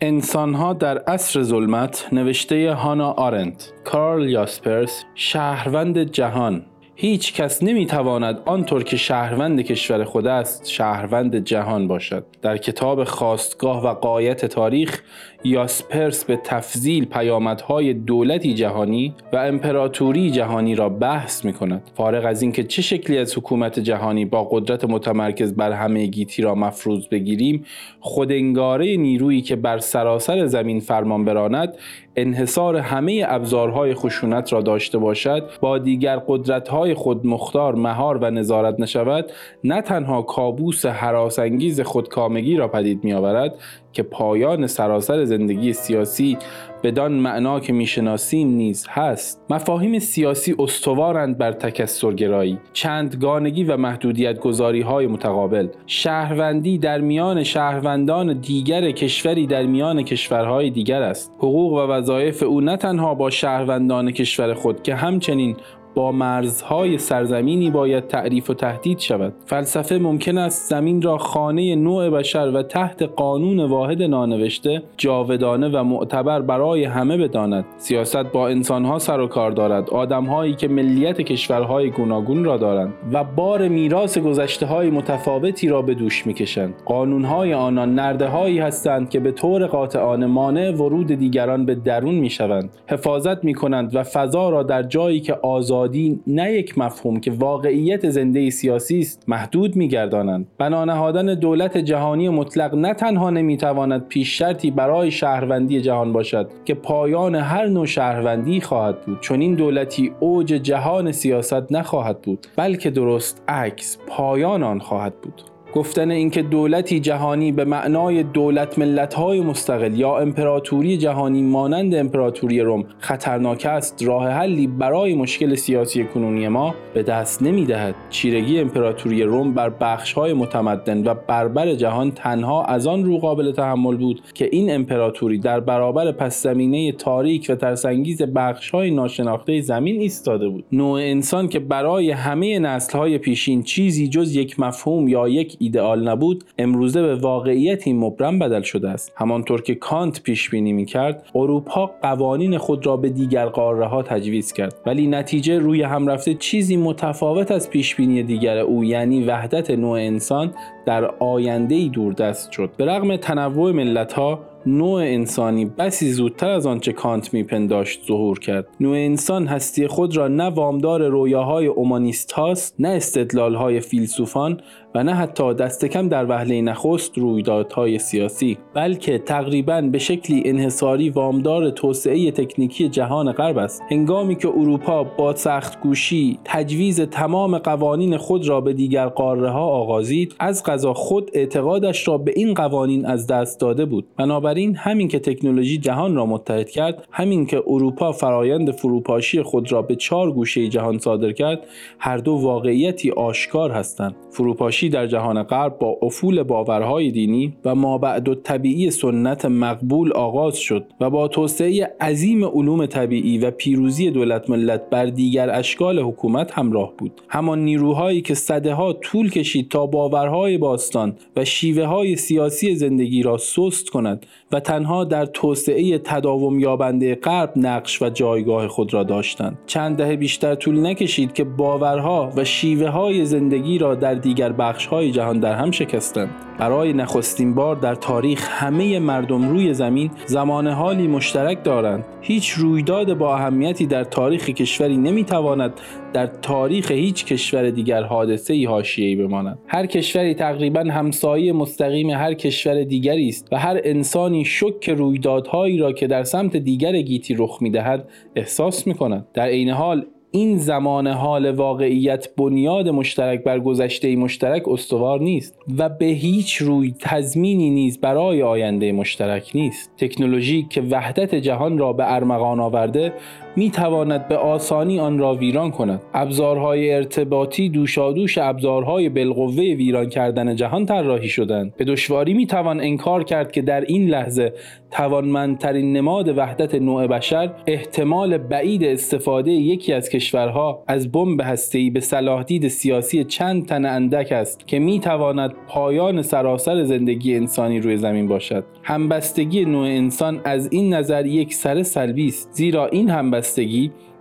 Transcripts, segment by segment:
انسانها در عصر ظلمت نوشته هانا آرنت کارل یاسپرس شهروند جهان. هیچ کس نمی‌تواند آنطور که شهروند کشور خود است شهروند جهان باشد. در کتاب خواستگاه و قایت تاریخ یاسپرس به تفضیل پیامدهای دولتی جهانی و امپراتوری جهانی را بحث می کند فارغ از اینکه چه شکلی از حکومت جهانی با قدرت متمرکز بر همه گیتی را مفروض بگیریم خودنگاره نیرویی که بر سراسر زمین فرمان براند انحصار همه ابزارهای خشونت را داشته باشد با دیگر قدرتهای خود مختار مهار و نظارت نشود نه تنها کابوس حراسانگیز خودکامگی را پدید میآورد که پایان سراسر زندگی سیاسی بدان معنا که می‌شناسیم نیز هست. مفاهیم سیاسی استوارند بر تکسرگرایی چندگانگی و محدودیت گذاری های متقابل. شهروندی در میان شهروندان دیگر کشوری در میان کشورهای دیگر است. حقوق و وظایف او نه تنها با شهروندان کشور خود که همچنین با مرزهای سرزمینی باید تعریف و تهدید شود. فلسفه ممکن است زمین را خانه نوع بشر و تحت قانون واحد نانوشته جاودانه و معتبر برای همه بداند. سیاست با انسانها سر و کار دارد. آدمهایی که ملیت کشورهای گوناگون را دارند و بار میراث گذشته های متفاوتی را به دوش می‌کشند. قانونهای آنان نرده هایی هستند که به طور قاطعانه مانع ورود دیگران به درون می‌شوند. حفاظت می‌کنند و فضا را در جایی که آزاد نه یک مفهوم که واقعیت زنده سیاسی است محدود میگردانند. بنا نهادن دولت جهانی مطلق نه تنها نمی‌تواند پیش شرطی برای شهروندی جهان باشد که پایان هر نوع شهروندی خواهد بود چون این دولتی اوج جهان سیاست نخواهد بود بلکه درست عکس پایان آن خواهد بود. گفتن اینکه دولتی جهانی به معنای دولت ملت‌های مستقل یا امپراتوری جهانی مانند امپراتوری روم خطرناک است راه حلی برای مشکل سیاسی کنونی ما به دست نمی‌دهد. چیرگی امپراتوری روم بر بخش‌های متمدن و بربر جهان تنها از آن رو قابل تحمل بود که این امپراتوری در برابر پس زمینه تاریک و ترسانگیز بخش‌های ناشناخته زمین ایستاده بود. نوع انسان که برای همه نسل‌های پیشین چیزی جز یک مفهوم یا یک ایدئال نبود امروزه به واقعیتی مبرم بدل شده است. همانطور که کانت پیش بینی می کرد اروپا قوانین خود را به دیگر قاره ها تجویز کرد. ولی نتیجه روی هم رفته چیزی متفاوت از پیش بینی دیگر او یعنی وحدت نوع انسان در آینده ای دوردست شد. به رغم تنوع ملت ها نوع انسانی بسی زودتر از آنچه کانت میپنداشت ظهور کرد. نوع انسان هستی خود را نه وامدار رویاهای اومانیست هاست نه استدلالهای فیلسوفان و نه حتی دست کم در وهله نخست رویدادهای سیاسی بلکه تقریبا به شکلی انحصاری وامدار توسعه تکنیکی جهان غرب است. هنگامی که اروپا با سخت گوشی تجویز تمام قوانین خود را به دیگر قاره ها آغازید از غذا خود اعتقادش را به این قوانین از دست داده بود. بنابراین همین که تکنولوژی جهان را متحد کرد همین که اروپا فرایند فروپاشی خود را به چهار گوشه جهان صادر کرد هر دو واقعیتی آشکار هستند. فروپاشی در جهان غرب با افول باورهای دینی و مابعد و طبیعی سنت مقبول آغاز شد و با توسعه عظیم علوم طبیعی و پیروزی دولت ملت بر دیگر اشکال حکومت همراه بود. همان نیروهایی که صده ها طول کشید تا باورهای باستان و شیوه های سیاسی زندگی را سست کند و تنها در توسعه تداوم یابنده غرب نقش و جایگاه خود را داشتند. چند دهه بیشتر طول نکشید که باورها و شیوه های زندگی را در دیگر بخش های جهان در هم شکستند. برای نخستین بار در تاریخ همه مردم روی زمین زمان حالی مشترک دارند. هیچ رویداد با اهمیتی در تاریخ کشوری نمی‌تواند در تاریخ هیچ کشور دیگر حادثه ای حاشیه‌ای بماند. هر کشوری تقریبا همسایه مستقیم هر کشور دیگری است و هر انسانی شک رویدادهایی را که در سمت دیگر گیتی رخ می‌دهد احساس می‌کند. در عین حال این زمان حال واقعیت بنیاد مشترک بر گذشته مشترک استوار نیست و به هیچ روی تضمینی نیز برای آینده مشترک نیست. تکنولوژی که وحدت جهان را به ارمغان آورده می تواند به آسانی آن را ویران کند. ابزارهای ارتباطی دوشادوش ابزارهای بالقوه ویران کردن جهان طراحی شدند. به دشواری می توان انکار کرد که در این لحظه توانمندترین نماد وحدت نوع بشر احتمال بعید استفاده یکی از کشورها از بمب هسته‌ای به صلاح دید سیاسی چند تن اندک است که می تواند پایان سراسر زندگی انسانی روی زمین باشد. همبستگی نوع انسان از این نظر یک سر سلبی است زیرا این همبستگی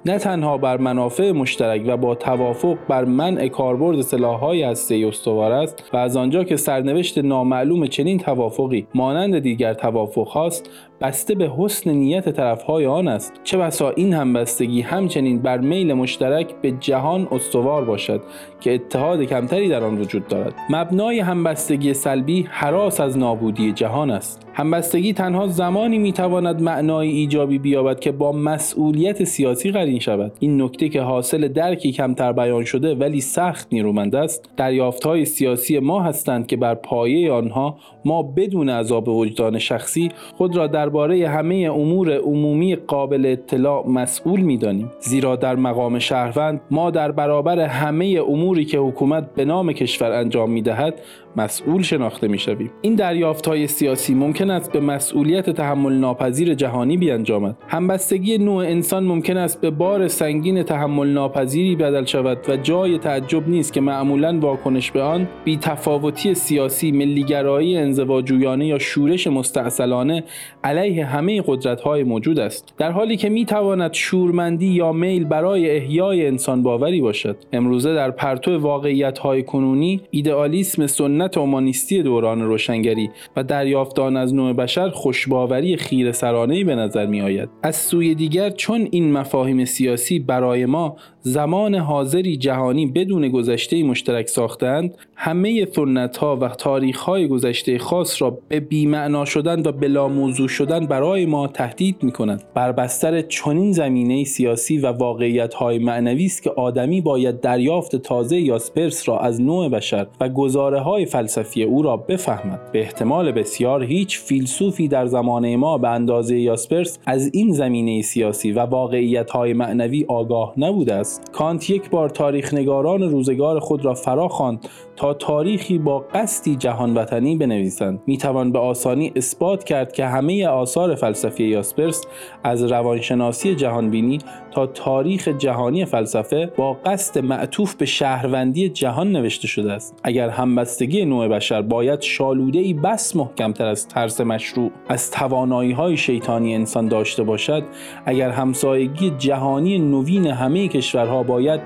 نه تنها بر منافع مشترک و با توافق بر منع کاربرد سلاح‌های هسته‌ای استوار است و از آنجا که سرنوشت نامعلوم چنین توافقی مانند دیگر توافق هاست بسته به حسن نیت طرفهای آن است. چه بسا این همبستگی همچنین بر میل مشترک به جهان استوار باشد که اتحاد کمتری در آن وجود دارد. مبنای همبستگی سلبی حراس از نابودی جهان است. همبستگی تنها زمانی می‌تواند معنای ایجابی بیابد که با مسئولیت سیاسی قرین شود. این نکته که حاصل درکی کمتر بیان شده ولی سخت نیرومند است دریافتهای سیاسی ما هستند که بر پایه آنها ما بدون عذاب وجدان شخصی خود را درباره همه امور عمومی قابل اطلاع مسئول می‌دانیم. زیرا در مقام شهروند ما در برابر همه اموری که حکومت به نام کشور انجام می‌دهد مسئول شناخته می‌شویم این دریافت های سیاسی ممکن است به مسئولیت تحمل ناپذیر جهانی بیانجامد. همبستگی نوع انسان ممکن است به بار سنگین تحمل ناپذیری بدل شود و جای تعجب نیست که معمولا واکنش به آن بی تفاوتی سیاسی ملیگرایی انزواجویانه یا شورش مستعصلانه علیه همه قدرت های موجود است. در حالی که می تواند شورمندی یا میل برای احیای انسان باوری باشد. امروزه در پرتو واقعیت های کنونی ایدئالیسم سنت اومانیستی دوران روشنگری و دریافتان از نوع بشر خوشباوری خیر سرانه به نظر می آید از سوی دیگر چون این مفاهیم سیاسی برای ما زمان حاضری جهانی بدون گذشته مشترک ساختند همه سنت ها و تاریخ های گذشته خاص را به بیمعنا شدن و بلا موضوع شدن برای ما تهدید می کنند بر بستر چنین زمینه سیاسی و واقعیت های معنوی است که آدمی باید دریافت تازه یاسپرس را از نوع بشر و گزاره های فلسفی او را بفهمد. به احتمال بسیار هیچ فیلسوفی در زمانه ما به اندازه یاسپرس از این زمینه سیاسی و واقعیت های معنوی آگاه نبوده است. کانت یک بار تاریخ نگاران روزگار خود را فرا خواند تا تاریخی با قصدی جهان وطنی بنویسند. می توان به آسانی اثبات کرد که همه آثار فلسفی یاسپرس از روانشناسی جهانبینی تا تاریخ جهانی فلسفه با قصد معطوف به شهروندی جهان نوشته شده است. اگر همبستگی نوع بشر باید شالوده ای بس محکمتر از ترس مشروع از توانایی های شیطانی انسان داشته باشد اگر همسایگی جهانی نوین همه کشورها باید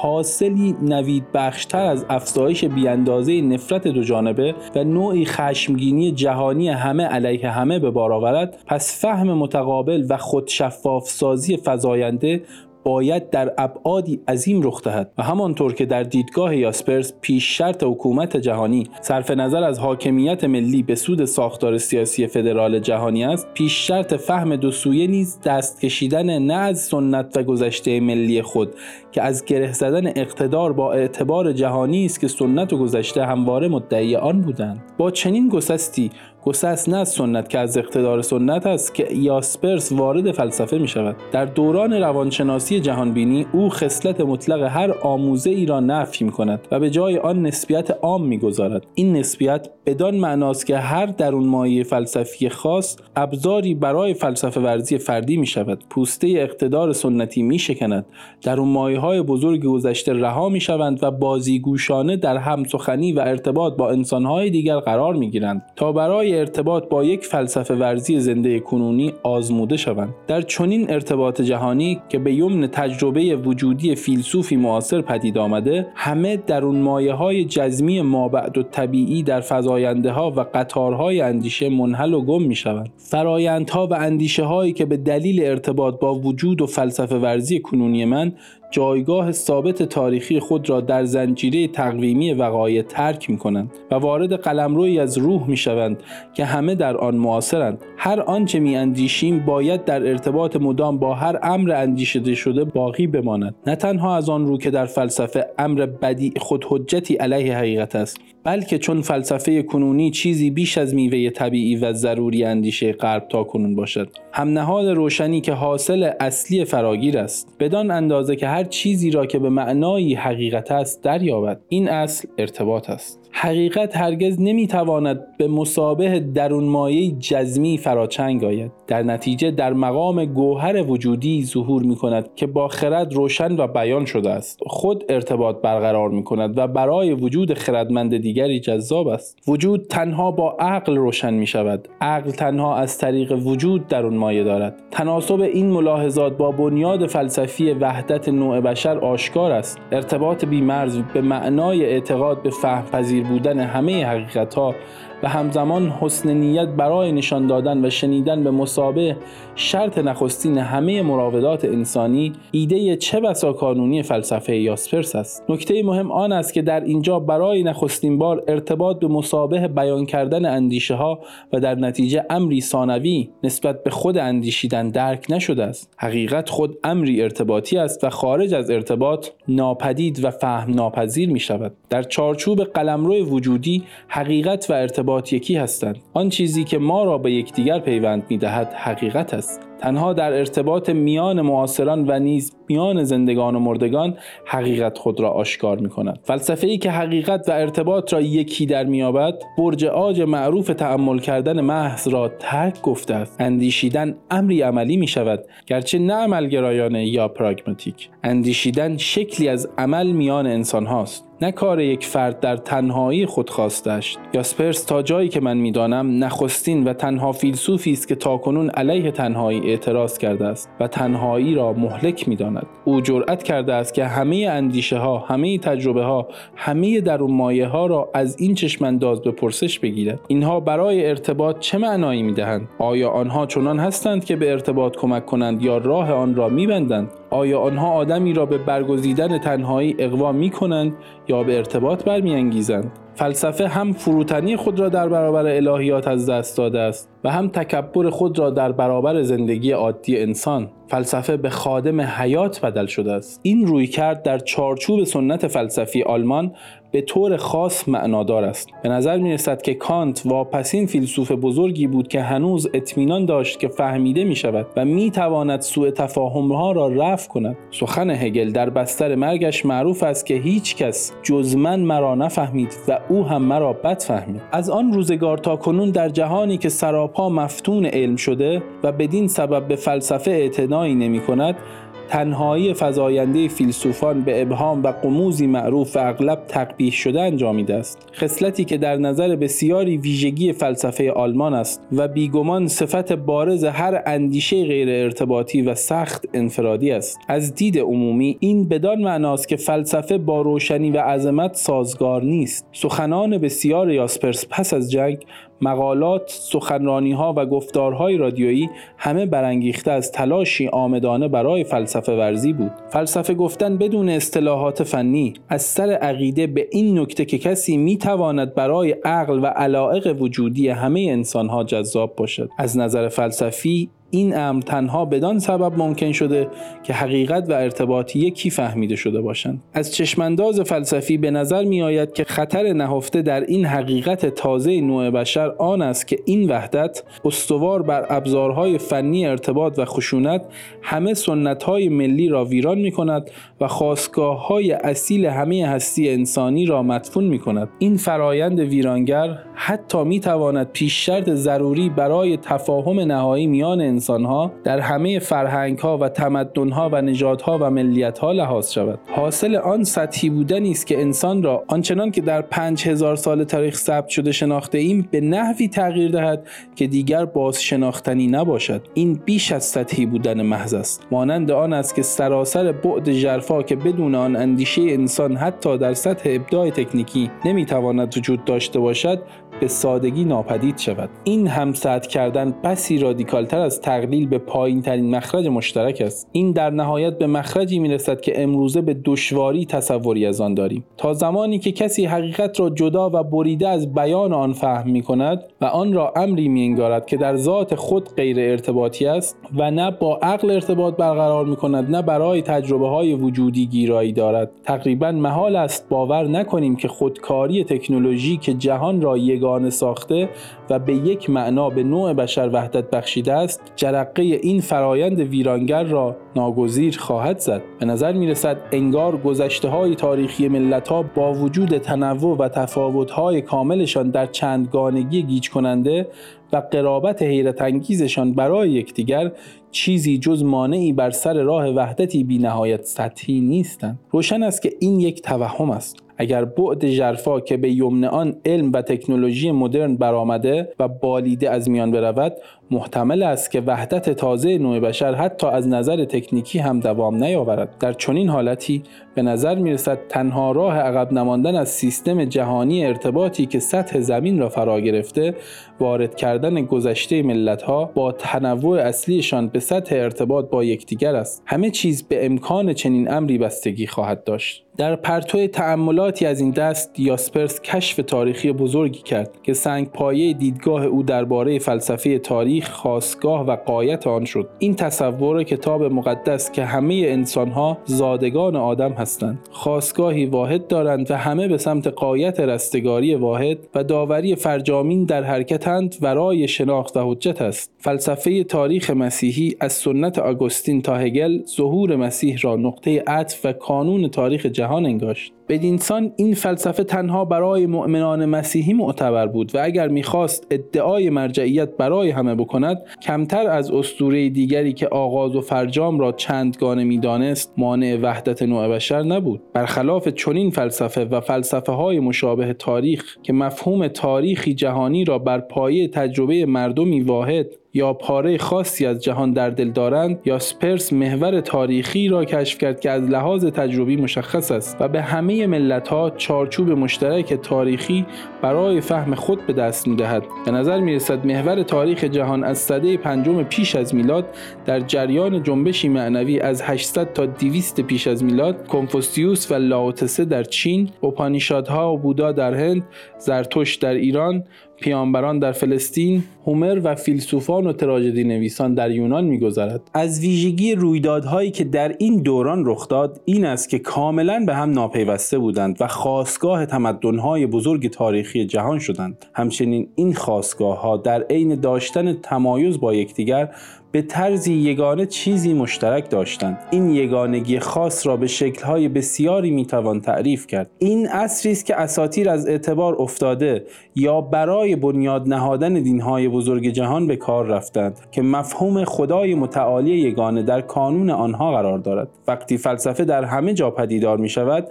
حاصلی نوید بخشتر از افزایش بیاندازه نفرت دو جانبه و نوعی خشمگینی جهانی همه علیه همه به بار آورد پس فهم متقابل و خود شفاف سازی فزاینده باید در ابعادی عظیم رخ دهد و همانطور که در دیدگاه یاسپرس پیش شرط حکومت جهانی صرف نظر از حاکمیت ملی به سود ساختار سیاسی فدرال جهانی است پیش شرط فهم دو سویه نیز دست کشیدن نه از سنت و گذشته ملی خود که از گره زدن اقتدار با اعتبار جهانی است که سنت و گذشته همواره مدعی آن بودند. با چنین گسستی گسست نه از سنت که از اقتدار سنت است که یاسپرس وارد فلسفه می شود. در دوران روانشناسی جهانبینی او خصلت مطلق هر آموزه ای را نفی می کند و به جای آن نسبیت عام می گذارد. این نسبیت بدان معناست که هر درون مایه فلسفی خاص ابزاری برای فلسفه ورزی فردی می شود. پوسته اقتدار سنتی می شکند. درون مایه های بزرگ گذشته رها می شوند و بازیگوشانه در هم سخنی و ارتباط با انسانهای دیگر قرار می گیرند تا برای ارتباط با یک فلسفه ورزی زنده کنونی آزموده شوند. در چنین ارتباط جهانی که به یمن تجربه وجودی فیلسوفی معاصر پدید آمده همه درون مایه های جزمی مابعد و طبیعی در فضاینده ها و قطارهای اندیشه منحل و گم می شوند فرایندها و اندیشه هایی که به دلیل ارتباط با وجود و فلسفه ورزی کنونی من جایگاه ثابت تاریخی خود را در زنجیره تقویمی وقایع ترک می کنند و وارد قلمروی از روح می شوند که همه در آن معاصرند. هر آنچه می اندیشیم باید در ارتباط مدام با هر امر اندیشیده شده باقی بماند. نه تنها از آن رو که در فلسفه امر بدی خود حجتی علیه حقیقت است بلکه چون فلسفه کنونی چیزی بیش از میوه طبیعی و ضروری اندیشه غرب تا کنون باشد. هم نهاد روشنی که حاصل اصلی فراگیر است. بدان اندازه که هر چیزی را که به معنایی حقیقت است دریابد. این اصل ارتباط است. حقیقت هرگز نمی‌تواند به مسابه درون مایه جزمی فراچنگ آید. در نتیجه در مقام گوهر وجودی ظهور می کند که با خرد روشن و بیان شده است. خود ارتباط برقرار می کند و برای وجود خردمند دیگری جذاب است. وجود تنها با عقل روشن می شود عقل تنها از طریق وجود درون مایه دارد. تناسب این ملاحظات با بنیاد فلسفی وحدت نوع بشر آشکار است. ارتباط بیمرز به معنای اعتقاد به فهم پذیر بودن همه حقیقت ها و همزمان حسن نیت برای نشان دادن و شنیدن به مسابه شرط نخستین همه مراودات انسانی ایده چه بسا کانونی فلسفه یاسپرس است. نکته مهم آن است که در اینجا برای نخستین بار ارتباط به مسابه بیان کردن اندیشه ها و در نتیجه امری ثانوی نسبت به خود اندیشیدن درک نشده است. حقیقت خود امری ارتباطی است و خارج از ارتباط ناپدید و فهم ناپذیر می شود در چارچوب قلمرو وجودی حقیقت و ارتباط ارتباط یکی هستند. آن چیزی که ما را به یکدیگر پیوند می‌دهد حقیقت است. تنها در ارتباط میان معاصران و نیز میان زندگان و مردگان حقیقت خود را آشکار می کند فلسفه ای که حقیقت و ارتباط را یکی در میابد برج آج معروف تأمل کردن محض را ترک گفته است. اندیشیدن امری عملی می شود گرچه نه عملگرایانه یا پراگماتیک. اندیشیدن شکلی از عمل میان انسان هاست نه کار یک فرد در تنهایی خود خواستش یاسپرس تا جایی که من می‌دانم نخستین و تنها فیلسوفی است که تاکنون علیه تنهایی اعتراض کرده است و تنهایی را مهلک می‌داند. او جرأت کرده است که همه اندیشه ها همه تجربه ها همه درون مایه ها را از این چشمانداز به پرسش بگیرد. اینها برای ارتباط چه معنایی می‌دهند؟ آیا آنها چنان هستند که به ارتباط کمک کنند یا راه آن را میبندند؟ آیا آنها آدمی را به برگزیدن تنهایی اقوا می کنند یا به ارتباط برمیانگیزند؟ فلسفه هم فروتنی خود را در برابر الهیات از دست داده است و هم تکبر خود را در برابر زندگی عادی انسان. فلسفه به خادم حیات بدل شده است. این روی کرد در چارچوب سنت فلسفی آلمان به طور خاص معنادار است. به نظر می رسد که کانت واپسین فیلسوف بزرگی بود که هنوز اطمینان داشت که فهمیده می شود و می تواند سوء تفاهم ها را رفع کند. سخن هگل در بستر مرگش معروف است که هیچ کس جز من مرا نفهمید و او هم مرا بد فهمید. از آن روزگار تا کنون در جهانی که سراپا مفتون علم شده و بدین سبب به فلسفه اعتنایی نمی کند تنهایی فزاینده فیلسوفان به ابهام و قموزی معروف و اغلب تقبیح شده انجامیده است. خصلتی که در نظر بسیاری ویژگی فلسفه آلمان است و بیگمان صفت بارز هر اندیشه غیر ارتباطی و سخت انفرادی است. از دید عمومی این بدان معناست که فلسفه با روشنی و عظمت سازگار نیست. سخنان بسیار یاسپرس پس از جنگ مقالات، سخنرانی ها و گفتارهای رادیویی همه برانگیخته از تلاشی آمدانه برای فلسفه ورزی بود. فلسفه گفتن بدون اصطلاحات فنی از سر عقیده به این نکته که کسی می تواند برای عقل و علائق وجودی همه انسان ها جذاب باشد. از نظر فلسفی این امر تنها بدان سبب ممکن شده که حقیقت و ارتباط یکی فهمیده شده باشند. از چشمانداز فلسفی به نظر می آید که خطر نهفته در این حقیقت تازه نوع بشر آن است که این وحدت استوار بر ابزارهای فنی ارتباط و خشونت همه سنتهای ملی را ویران می کند و خواستگاه های اصیل همه هستی انسانی را مدفون می کند این فرایند ویرانگر حتی می تواند پیش شرط ضروری برای تفاهم نهایی میان انسانها در همه فرهنگ ها و تمدن ها و نژادها و ملیت ها لحاظ شود. حاصل آن سطحی بودنی است که انسان را آنچنان که در پنج هزار سال تاریخ ثبت شده شناخته ایم به نحوی تغییر دهد که دیگر باز شناختنی نباشد. این بیش از سطحی بودن محض است. مانند آن است که سراسر بعد ژرفا که بدون آن اندیشه انسان حتی در سطح ابداع تکنیکی نمی‌تواند وجود داشته باشد به سادگی ناپدید شود. این همسد کردن بسی رادیکالتر از تقلیل به پایین ترین مخرج مشترک است. این در نهایت به مخرجی می‌رسد که امروزه به دشواری تصوری از آن داریم. تا زمانی که کسی حقیقت را جدا و بریده از بیان آن فهم می کند و آن را امری می انگارد که در ذات خود غیر ارتباطی است و نه با عقل ارتباط برقرار می کند نه برای تجربه های وجودی گیرایی دارد. تقریبا محال است باور نکنیم که خودکاری تکنولوژی که جهان را یگانه ساخته و به یک معنا به نوع بشر وحدت بخشیده است جرقه این فرایند ویرانگر را ناگزیر خواهد زد. به نظر می رسد انگار گذشته های تاریخی ملت ها با وجود تنوع و تفاوت های کاملشان در چندگانگی گیج کننده و قرابت حیرت انگیزشان برای یکدیگر چیزی جز مانعی بر سر راه وحدتی بی نهایت سطحی نیستند. روشن است که این یک توهم است. اگر بعد ژرفا که به یمن آن علم و تکنولوژی مدرن برآمده و بالیده از میان برود محتمل است که وحدت تازه نوع بشر حتی از نظر تکنیکی هم دوام نیاورد. در چنین حالتی به نظر می رسد تنها راه عقب نماندن از سیستم جهانی ارتباطی که سطح زمین را فرا گرفته وارد کردن گذشته ملت ها با تنوع اصلیشان به سطح ارتباط با یکدیگر است. همه چیز به امکان چنین امری بستگی خواهد داشت. در پرتو تأملاتی از این دست یاسپرس کشف تاریخی بزرگی کرد که سنگ پایه دیدگاه او درباره فلسفه تاریخ خاصگاه و قایت آن شد. این تصور کتاب مقدس که همه انسانها زادگان آدم هستند. خاصگاهی واحد دارند و همه به سمت قایت رستگاری واحد و داوری فرجامین در حرکتند ورای شناخت و حجت است. فلسفه تاریخ مسیحی از سنت آگوستین تا هگل ظهور مسیح را نقطه عطف و کانون تاریخ جهان انگاشت. بدینسان این فلسفه تنها برای مؤمنان مسیحی معتبر بود و اگر می‌خواست ادعای مرجعیت برای همه بکند کمتر از اسطوره دیگری که آغاز و فرجام را چندگانه می‌دانست مانع وحدت نوع بشر نبود. برخلاف چنین فلسفه و فلسفه های مشابه تاریخ که مفهوم تاریخی جهانی را بر پایه تجربه مردمی واحد یا پاره خاصی از جهان در دل دارند یا سپرس محور تاریخی را کشف کرد که از لحاظ تجربی مشخص است و به همه ملت ها چارچوب مشترک تاریخی برای فهم خود به دست می دهد. به نظر می رسد محور تاریخ جهان از سده پنجم پیش از میلاد در جریان جنبشی معنوی از 800 تا 200 پیش از میلاد کنفوسیوس و لاوتسه در چین، اوپانیشادها و بودا در هند، زرتشت در ایران، پیامبران در فلسطین هومر و فیلسوفان و تراژدی نویسان در یونان میگذرد. از ویژگی رویدادهایی که در این دوران رخ داد این است که کاملا به هم ناپیوسته بودند و خواستگاه تمدنهای بزرگ تاریخی جهان شدند. همچنین این خواستگاه ها در عین داشتن تمایز با یکدیگر به طرزی یگانه چیزی مشترک داشتند این یگانگی خاص را به شکلهای بسیاری می‌توان تعریف کرد. این عصری است که اساتیر از اعتبار افتاده یا برای بنیاد نهادن دینهای بزرگ جهان به کار رفتند که مفهوم خدای متعالی یگانه در کانون آنها قرار دارد. وقتی فلسفه در همه جا پدیدار می شود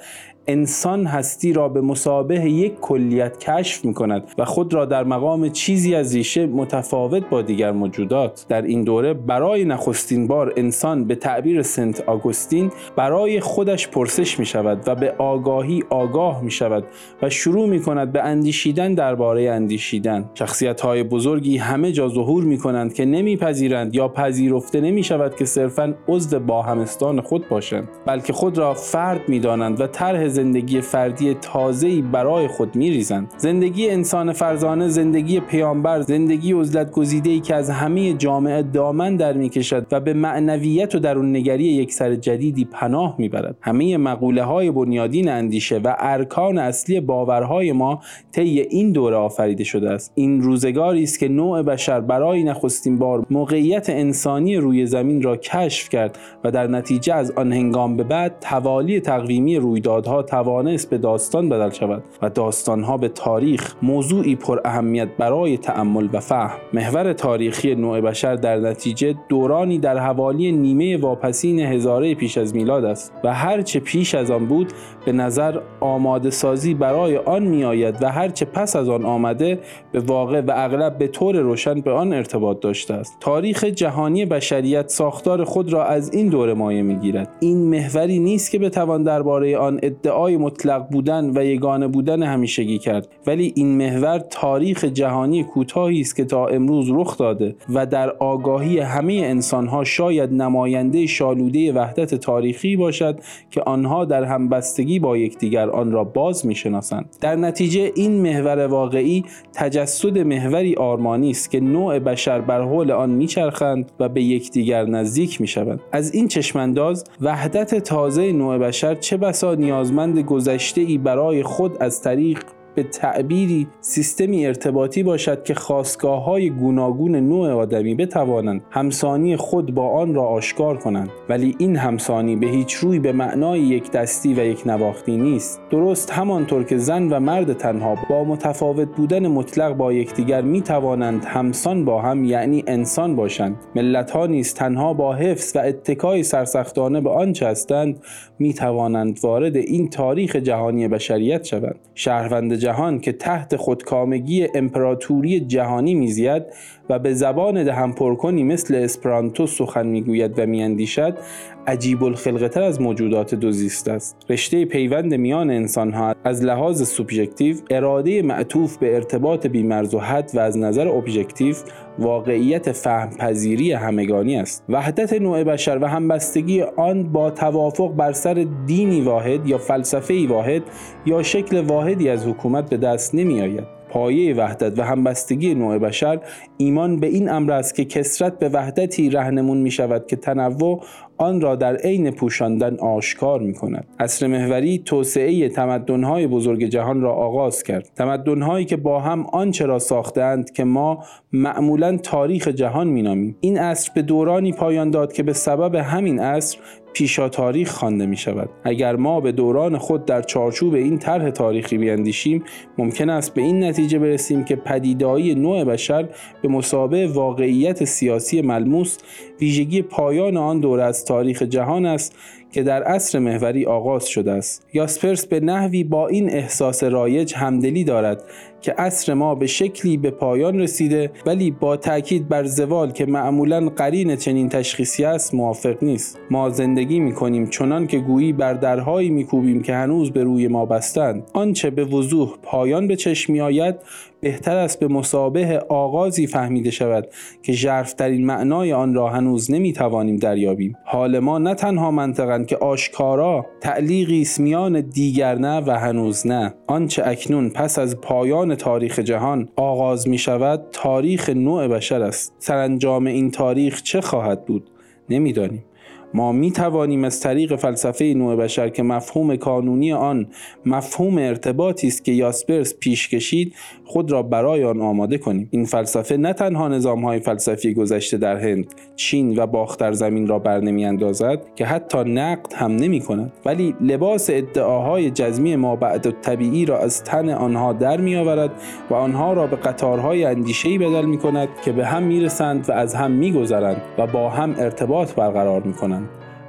انسان هستی را به مسابه یک کلیت کشف می کند و خود را در مقام چیزی از ریشه متفاوت با دیگر موجودات. در این دوره برای نخستین بار انسان به تعبیر سنت آگوستین برای خودش پرسش می شود و به آگاهی آگاه می شود و شروع می کند به اندیشیدن درباره اندیشیدن. شخصیت های بزرگی همه جا ظهور می کنند که نمیپذیرند یا پذیرفته نمی شود که صرفا عضو با همستان خود باشند بلکه خود را فرد می دانند و طرح زندگی فردی تازه‌ای برای خود میریزند. زندگی انسان فرزانه زندگی پیامبر زندگی عزلت گزیده که از همه جامعه دامن در می‌کشد و به معنویت و درون نگری یک سر جدیدی پناه می‌برد. همه مقوله های بنیادین اندیشه و ارکان اصلی باورهای ما طی این دوره آفریده شده است. این روزگاری است که نوع بشر برای نخستین بار موقعیت انسانی روی زمین را کشف کرد و در نتیجه از آن هنگام به بعد توالی تقویمی رویدادها توانست به داستان بدل شود و داستانها به تاریخ موضوعی پر اهمیت برای تأمل و فهم. محور تاریخی نوع بشر در نتیجه دورانی در حوالی نیمه واپسین هزاره پیش از میلاد است و هرچه پیش از آن بود به نظر آماده سازی برای آن می آید و هرچه پس از آن آمده به واقع و اغلب به طور روشن به آن ارتباط داشته است. تاریخ جهانی بشریت ساختار خود را از این دوره مایه می‌گیرد. این محوری نیست که بتوان درباره آن ادعا ادعای مطلق بودن و یگانه بودن همیشگی کرد. ولی این محور تاریخ جهانی کوتاهی است که تا امروز رخ داده و در آگاهی همه انسانها شاید نماینده شالوده وحدت تاریخی باشد که آنها در همبستگی با یکدیگر آن را باز می‌شناسند. در نتیجه این محور واقعی تجسد محوری آرمانی است که نوع بشر بر حول آن میچرخند و به یکدیگر نزدیک می‌شوند. از این چشمانداز وحدت تازه نوع بشر چه بسا نیازمند گذشته ای برای خود از طریق به تعبیری سیستمی ارتباطی باشد که خواستگاه های گوناگون نوع آدمی بتوانند همسانی خود با آن را آشکار کنند. ولی این همسانی به هیچ روی به معنای یک دستی و یک نواختی نیست. درست همانطور که زن و مرد تنها با متفاوت بودن مطلق با یکدیگر می توانند همسان با هم یعنی انسان باشند. ملت ها نیز تنها با حفظ و اتکای سرسختانه به آنچه هستند می توانند وارد این تاریخ جهانی بشریت شوند. شهروند جهان که تحت خودکامگی امپراتوری جهانی میزید و به زبان دهن پرکنی مثل اسپرانتو سخن می‌گوید و میاندیشد عجیب الخلقتر از موجودات دوزیست است. رشته پیوند میان انسان ها از لحاظ سوبژکتیو اراده معطوف به ارتباط بیمرز و حد و از نظر ابژکتیو واقعیت فهم پذیری همگانی است. وحدت نوع بشر و همبستگی آن با توافق بر سر دینی واحد یا فلسفه واحد یا شکل واحدی از حکومت به دست نمی آید پایه وحدت و همبستگی نوع بشر ایمان به این امر است که کسرت به وحدتی رهنمون می شود که تنوع آن را در عین پوشاندن آشکار می کند. اصر محوری توسعه تمدنهای بزرگ جهان را آغاز کرد. تمدنهایی که با هم آنچه را ساختند که ما معمولا تاریخ جهان مینامیم. این عصر به دورانی پایان داد که به سبب همین عصر پیشا تاریخ خوانده می شود اگر ما به دوران خود در چارچوب این طرح تاریخی بیاندیشیم ممکن است به این نتیجه برسیم که پدیدایی نوع بشر به مسابه واقعیت سیاسی ملموس ویژگی پایان آن دوره تاریخ جهان است که در عصر محوری آغاز شده است. یاسپرس به نحوی با این احساس رایج همدلی دارد که عصر ما به شکلی به پایان رسیده ولی با تاکید بر زوال که معمولا قرین چنین تشخیصی است موافق نیست. ما زندگی می کنیم چنان که گویی بر درهایی میکوبیم که هنوز به روی ما بستند. آنچه به وضوح پایان به چشم می آید بهتر است به مسابه آغازی فهمیده شود که ژرفترین معنای آن را هنوز نمی‌توانیم دریابیم. حال ما نه تنها منطقا که آشکارا تعلیقی است میان دیگر نه و هنوز نه. آنچه اکنون پس از پایان تاریخ جهان آغاز می شود تاریخ نوع بشر است. سرانجام این تاریخ چه خواهد بود؟ نمی‌دانیم. ما می توانیم از طریق فلسفه نوع بشر که مفهوم کانونی آن مفهوم ارتباطی است که یاسپرس پیش کشید خود را برای آن آماده کنیم. این فلسفه نه تنها نظام های فلسفی گذشته در هند چین و باختر زمین را بر نمی اندازد که حتی نقد هم نمی کند ولی لباس ادعاهای جزمی ما بعد طبیعی را از تن آنها در می آورد و آنها را به قطارهای اندیشهی بدل می کند که به هم می رسند و از هم می گذرند و با هم ارتباط برقرار می کنند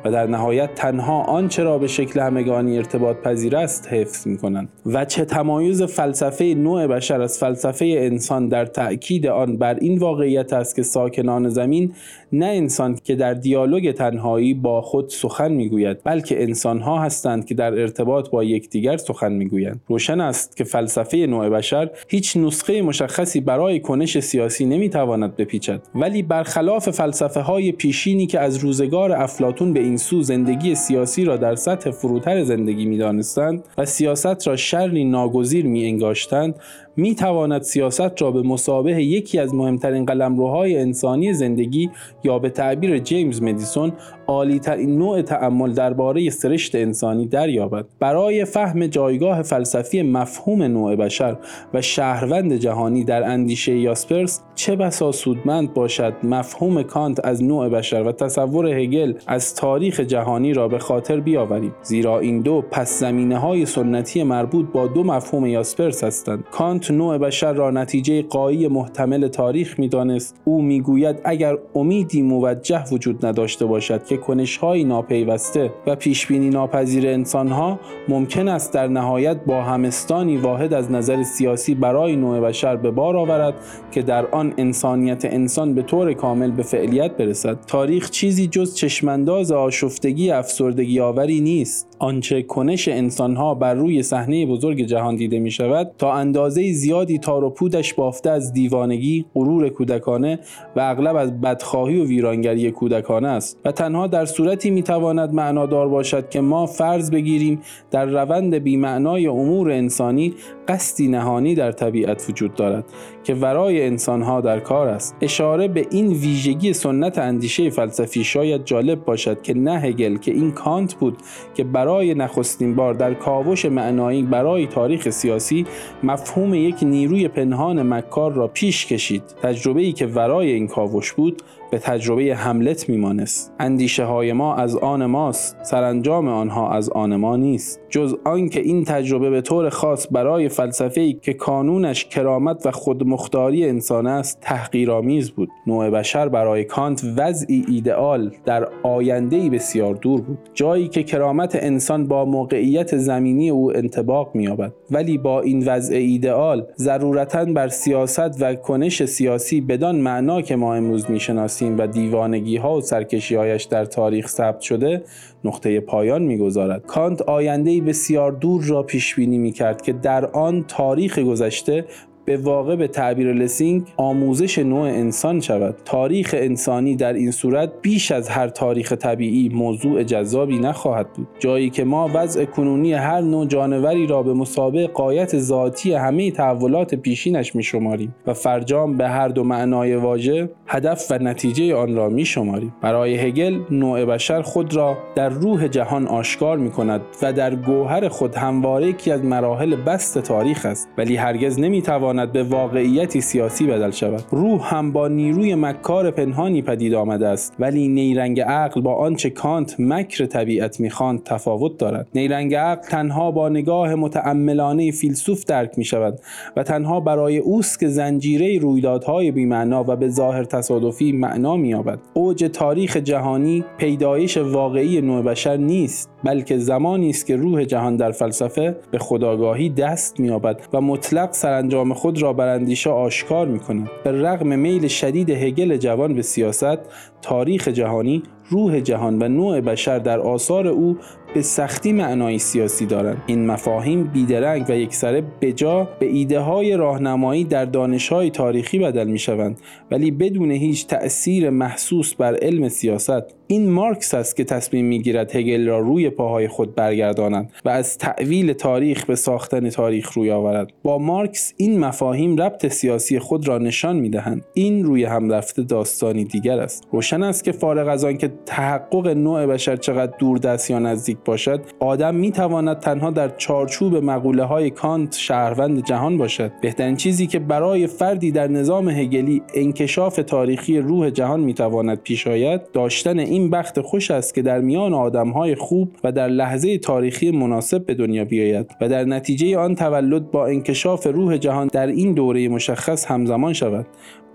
و در نهایت تنها آنچه را به شکل همگانی ارتباط پذیر است حفظ می کنند و چه تمایز فلسفه نوع بشر از فلسفه انسان در تأکید آن بر این واقعیت است که ساکنان زمین نه انسان که در دیالوگ تنهایی با خود سخن می‌گوید بلکه انسان ها هستند که در ارتباط با یکدیگر سخن می‌گویند. روشن است که فلسفه نوع بشر هیچ نسخه مشخصی برای کنش سیاسی نمی‌تواند بپیچد ولی برخلاف فلسفه های پیشینی که از روزگار افلاتون به این سو زندگی سیاسی را در سطح فروتر زندگی می‌دانستند و سیاست را شرری ناگزیر می انگاشتند می تواند سیاست را به مسابه یکی از مهمترین قلمروهای انسانی زندگی یا به تعبیر جیمز مدیسون عالی ترین نوع تعمل درباره سرشت انسانی دریابد. برای فهم جایگاه فلسفی مفهوم نوع بشر و شهروند جهانی در اندیشه یاسپرس چه بسا سودمند باشد مفهوم کانت از نوع بشر و تصور هگل از تاریخ جهانی را به خاطر بیاوریم. زیرا این دو پس زمینه های سنتی مربوط با دو مفهوم یاسپرس هستند. کانت نوع بشر را نتیجه قایی محتمل تاریخ می‌دانست او می‌گوید اگر امیدی موجه وجود نداشته باشد که کنشهایی ناپیوسته و پیشبینی ناپذیر انسانها ممکن است در نهایت با همستانی واحد از نظر سیاسی برای نوع بشر به بار آورد که در آن انسانیت انسان به طور کامل به فعلیت برسد. تاریخ چیزی جز چشمانداز آشفتگی افسردگی آوری نیست. آنچه کنش انسانها بر روی صحنه بزرگ جهان دیده می شود تا اندازه زیادی تار و پودش بافته از دیوانگی، غرور کودکانه و اغلب از بدخواهی و ویرانگری کودکانه است. و تنها در صورتی می تواند معنادار باشد که ما فرض بگیریم در روند بیمعنای امور انسانی قصدی نهانی در طبیعت وجود دارد که ورای انسانها در کار است. اشاره به این ویژگی سنت اندیشه فلسفی شاید جالب باشد که نه هگل که این کانت بود که برای نخستین بار در کاوش معنایی برای تاریخ سیاسی مفهوم یک نیروی پنهان مکار را پیش کشید. تجربه ای که ورای این کاوش بود به تجربه حملت میمانست. اندیشه های ما از آن ماست. سرانجام آنها از آن ما نیست. جز آنکه این تجربه به طور خاص برای فلسفه ای که کانونش کرامت و خودمختاری انسان است تحقیرآمیز بود. نوع بشر برای کانت وضعی ایدئال در آینده ای بسیار دور بود جایی که کرامت انسان با موقعیت زمینی او انتباق مییابد. ولی با این وضع ایدئال ضرورتا بر سیاست و کنش سیاسی بدان معنا که ما امروز می‌شناسیم و دیوانگی ها و سرکشی هایش در تاریخ ثبت شده نقطه پایان می‌گذارد. کانت آینده بسیار دور را پیش بینی می کرد که در آن تاریخ گذشته به واقع به تعبیر لسینگ آموزش نوع انسان شود. تاریخ انسانی در این صورت بیش از هر تاریخ طبیعی موضوع جذابی نخواهد بود. جایی که ما وضع کنونی هر نوع جانوری را به مسابق قایت ذاتی همه تحولات پیشینش می شماریم و فرجام به هر دو معنای واژه هدف و نتیجه آن را می شماریم برای هگل نوع بشر خود را در روح جهان آشکار می کند و در گوهر خود همواره یکی از مراحل بست تاریخ است. ولی هرگز نمی به واقعیتی سیاسی بدل شود. روح هم با نیروی مکار پنهانی پدید آمده است. ولی نیرنگ عقل با آنچه کانت مکر طبیعت می‌خواند تفاوت دارد. نیرنگ عقل تنها با نگاه متعملانه فیلسوف درک می شود و تنها برای اوست که زنجیره رویدادهای بیمعنا و به ظاهر تصادفی معنا مییابد. اوج تاریخ جهانی پیدایش واقعی نوع بشر نیست بلکه زمانی است که روح جهان در فلسفه به خداگاهی دست مییابد و مطلق سرانجام خود را بر اندیشه آشکار می کند. به رغم میل شدید هگل جوان به سیاست تاریخ جهانی روح جهان و نوع بشر در آثار او به سختی معنای سیاسی دارند. این مفاهیم بیدرنگ و یکسره بجا به ایده های راهنمایی در دانش های تاریخی بدل می شوند ولی بدون هیچ تأثیر محسوس بر علم سیاست. این مارکس است که تصمیم می‌گیرد هگل را روی پاهای خود برگرداند و از تأویل تاریخ به ساختن تاریخ روی آورد. با مارکس این مفاهیم ربط سیاسی خود را نشان می‌دهند. این روی هم رفته داستانی دیگر است. روشن است که فارغ از آنکه تحقق نوع بشر چقدر دور دست یا نزدیک باشد آدم می‌تواند تنها در چارچوب مقوله های کانت شهروند جهان باشد. بهترین چیزی که برای فردی در نظام هگلی انکشاف تاریخی روح جهان می‌تواند پیش آید داشتن این بخت خوش است که در میان آدمهای خوب و در لحظه تاریخی مناسب به دنیا بیاید و در نتیجه آن تولد با انکشاف روح جهان در این دوره مشخص همزمان شود.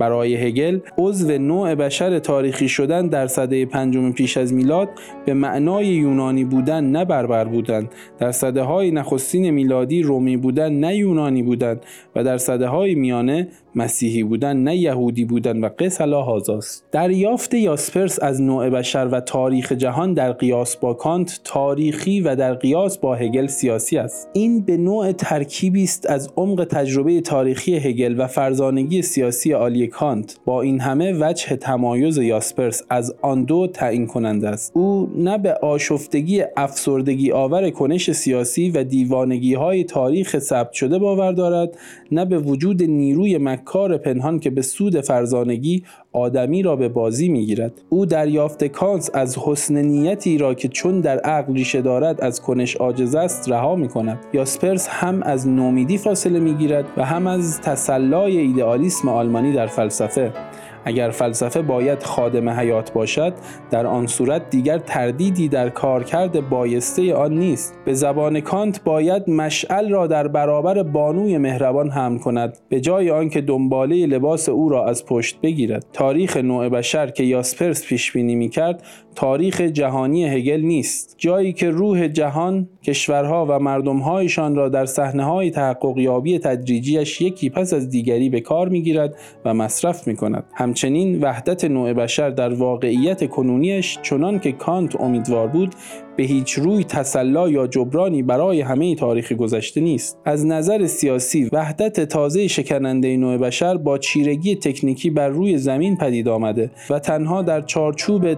برای هگل عضو نوع بشر تاریخی شدن در سده پنجم پیش از میلاد به معنای یونانی بودن نه بربر بودن در سده های نخستین میلادی رومی بودن نه یونانی بودن و در سده های میانه مسیحی بودن نه یهودی بودن و قس هذاست دریافت یاسپرس از نوع بشر و تاریخ جهان در قیاس با کانت تاریخی و در قیاس با هگل سیاسی است. این به نوعی ترکیبی است از عمق تجربه تاریخی هگل و فرزانگی سیاسی عالی کانت. با این همه وجه تمایز یاسپرس از آن دو تعیین کننده است. او نه به آشفتگی افسردگی آور کنش سیاسی و دیوانگی های تاریخ ثبت شده باور دارد نه به وجود نیروی مکار پنهان که به سود فرزانگی آدمی را به بازی می‌گیرد. او دریافت کانس از حسن نیتی را که چون در عقل ریشه دارد از کنش عاجز است رها می کند یاسپرس هم از نومیدی فاصله می‌گیرد و هم از تسلای ایدئالیسم آلمانی در فلسفه. اگر فلسفه باید خادم حیات باشد در آن صورت دیگر تردیدی در کارکرد بایسته آن نیست. به زبان کانت باید مشعل را در برابر بانوی مهربان هم کند به جای آنکه دنباله لباس او را از پشت بگیرد. تاریخ نوع بشر که یاسپرس پیش بینی می‌کرد تاریخ جهانی هگل نیست جایی که روح جهان کشورها و مردمهایشان را در صحنه های تحقق یابی تدریجیش یکی پس از دیگری به کار می‌گیرد و مصرف می کند. همچنین وحدت نوع بشر در واقعیت کنونیش چنان که کانت امیدوار بود به هیچ روی تسلا یا جبرانی برای همه تاریخ گذشته نیست از نظر سیاسی وحدت تازه شکننده نوع بشر با چیرگی تکنیکی بر روی زمین پدید آمده و تنها در چارچوب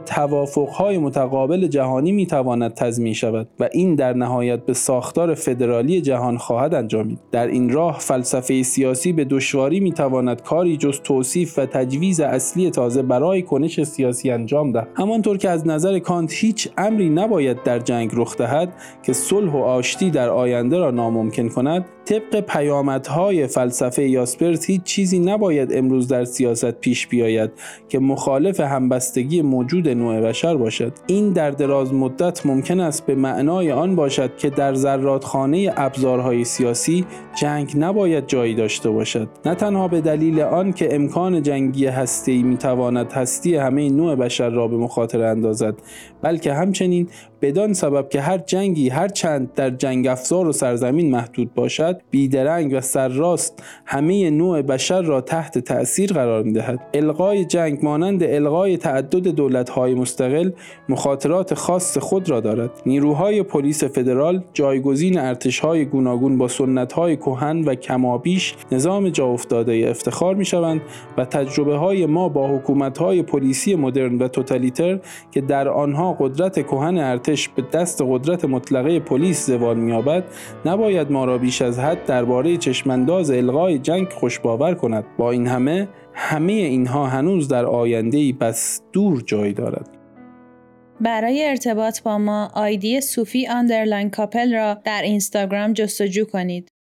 توافقهای متقابل جهانی می‌تواند تضمین شود و این در نهایت به ساختار فدرالی جهان خواهد انجامید. در این راه فلسفه سیاسی به دشواری می‌تواند کاری جز توصیف و تجویز اصلی تازه برای کنش سیاسی انجام دهد. همانطور که از نظر کانت هیچ امری نباید در جنگ رخ دهد که صلح و آشتی در آینده را ناممکن کند طبق پیامدهای فلسفه یاسپرس هیچ چیزی نباید امروز در سیاست پیش بیاید که مخالف همبستگی موجود نوع بشر باشد. این در دراز مدت ممکن است به معنای آن باشد که در زرادخانه ابزارهای سیاسی جنگ نباید جایی داشته باشد. نه تنها به دلیل آن که امکان جنگی هستی می‌تواند هستی همه نوع بشر را به مخاطره اندازد بلکه همچنین بدان سبب که هر جنگی هر چند در جنگ افزار و سرزمین محدود باشد بیدرنگ و سرراست همه نوع بشر را تحت تأثیر قرار می دهد. القای جنگ مانند القای تعدد دولت‌های مستقل مخاطرات خاص خود را دارد. نیروهای پلیس فدرال جایگزین ارتشهای گوناگون با سنت‌های کهن و کمابیش نظام جا افتاده افتخار می شوند و تجربه های ما با حکومت های پلیسی مدرن و توتالیتر که در آنها قدرت کهن ارتش به دست قدرت مطلقه پلیس زوال می‌یابد نباید ما را بیش از حد درباره چشم‌انداز الغای جنگ خوش‌باور کند با این همه همه اینها هنوز در آینده ای بس دور جای دارد برای ارتباط با ما آیدی صوفی underline کاپل را در اینستاگرام جستجو کنید.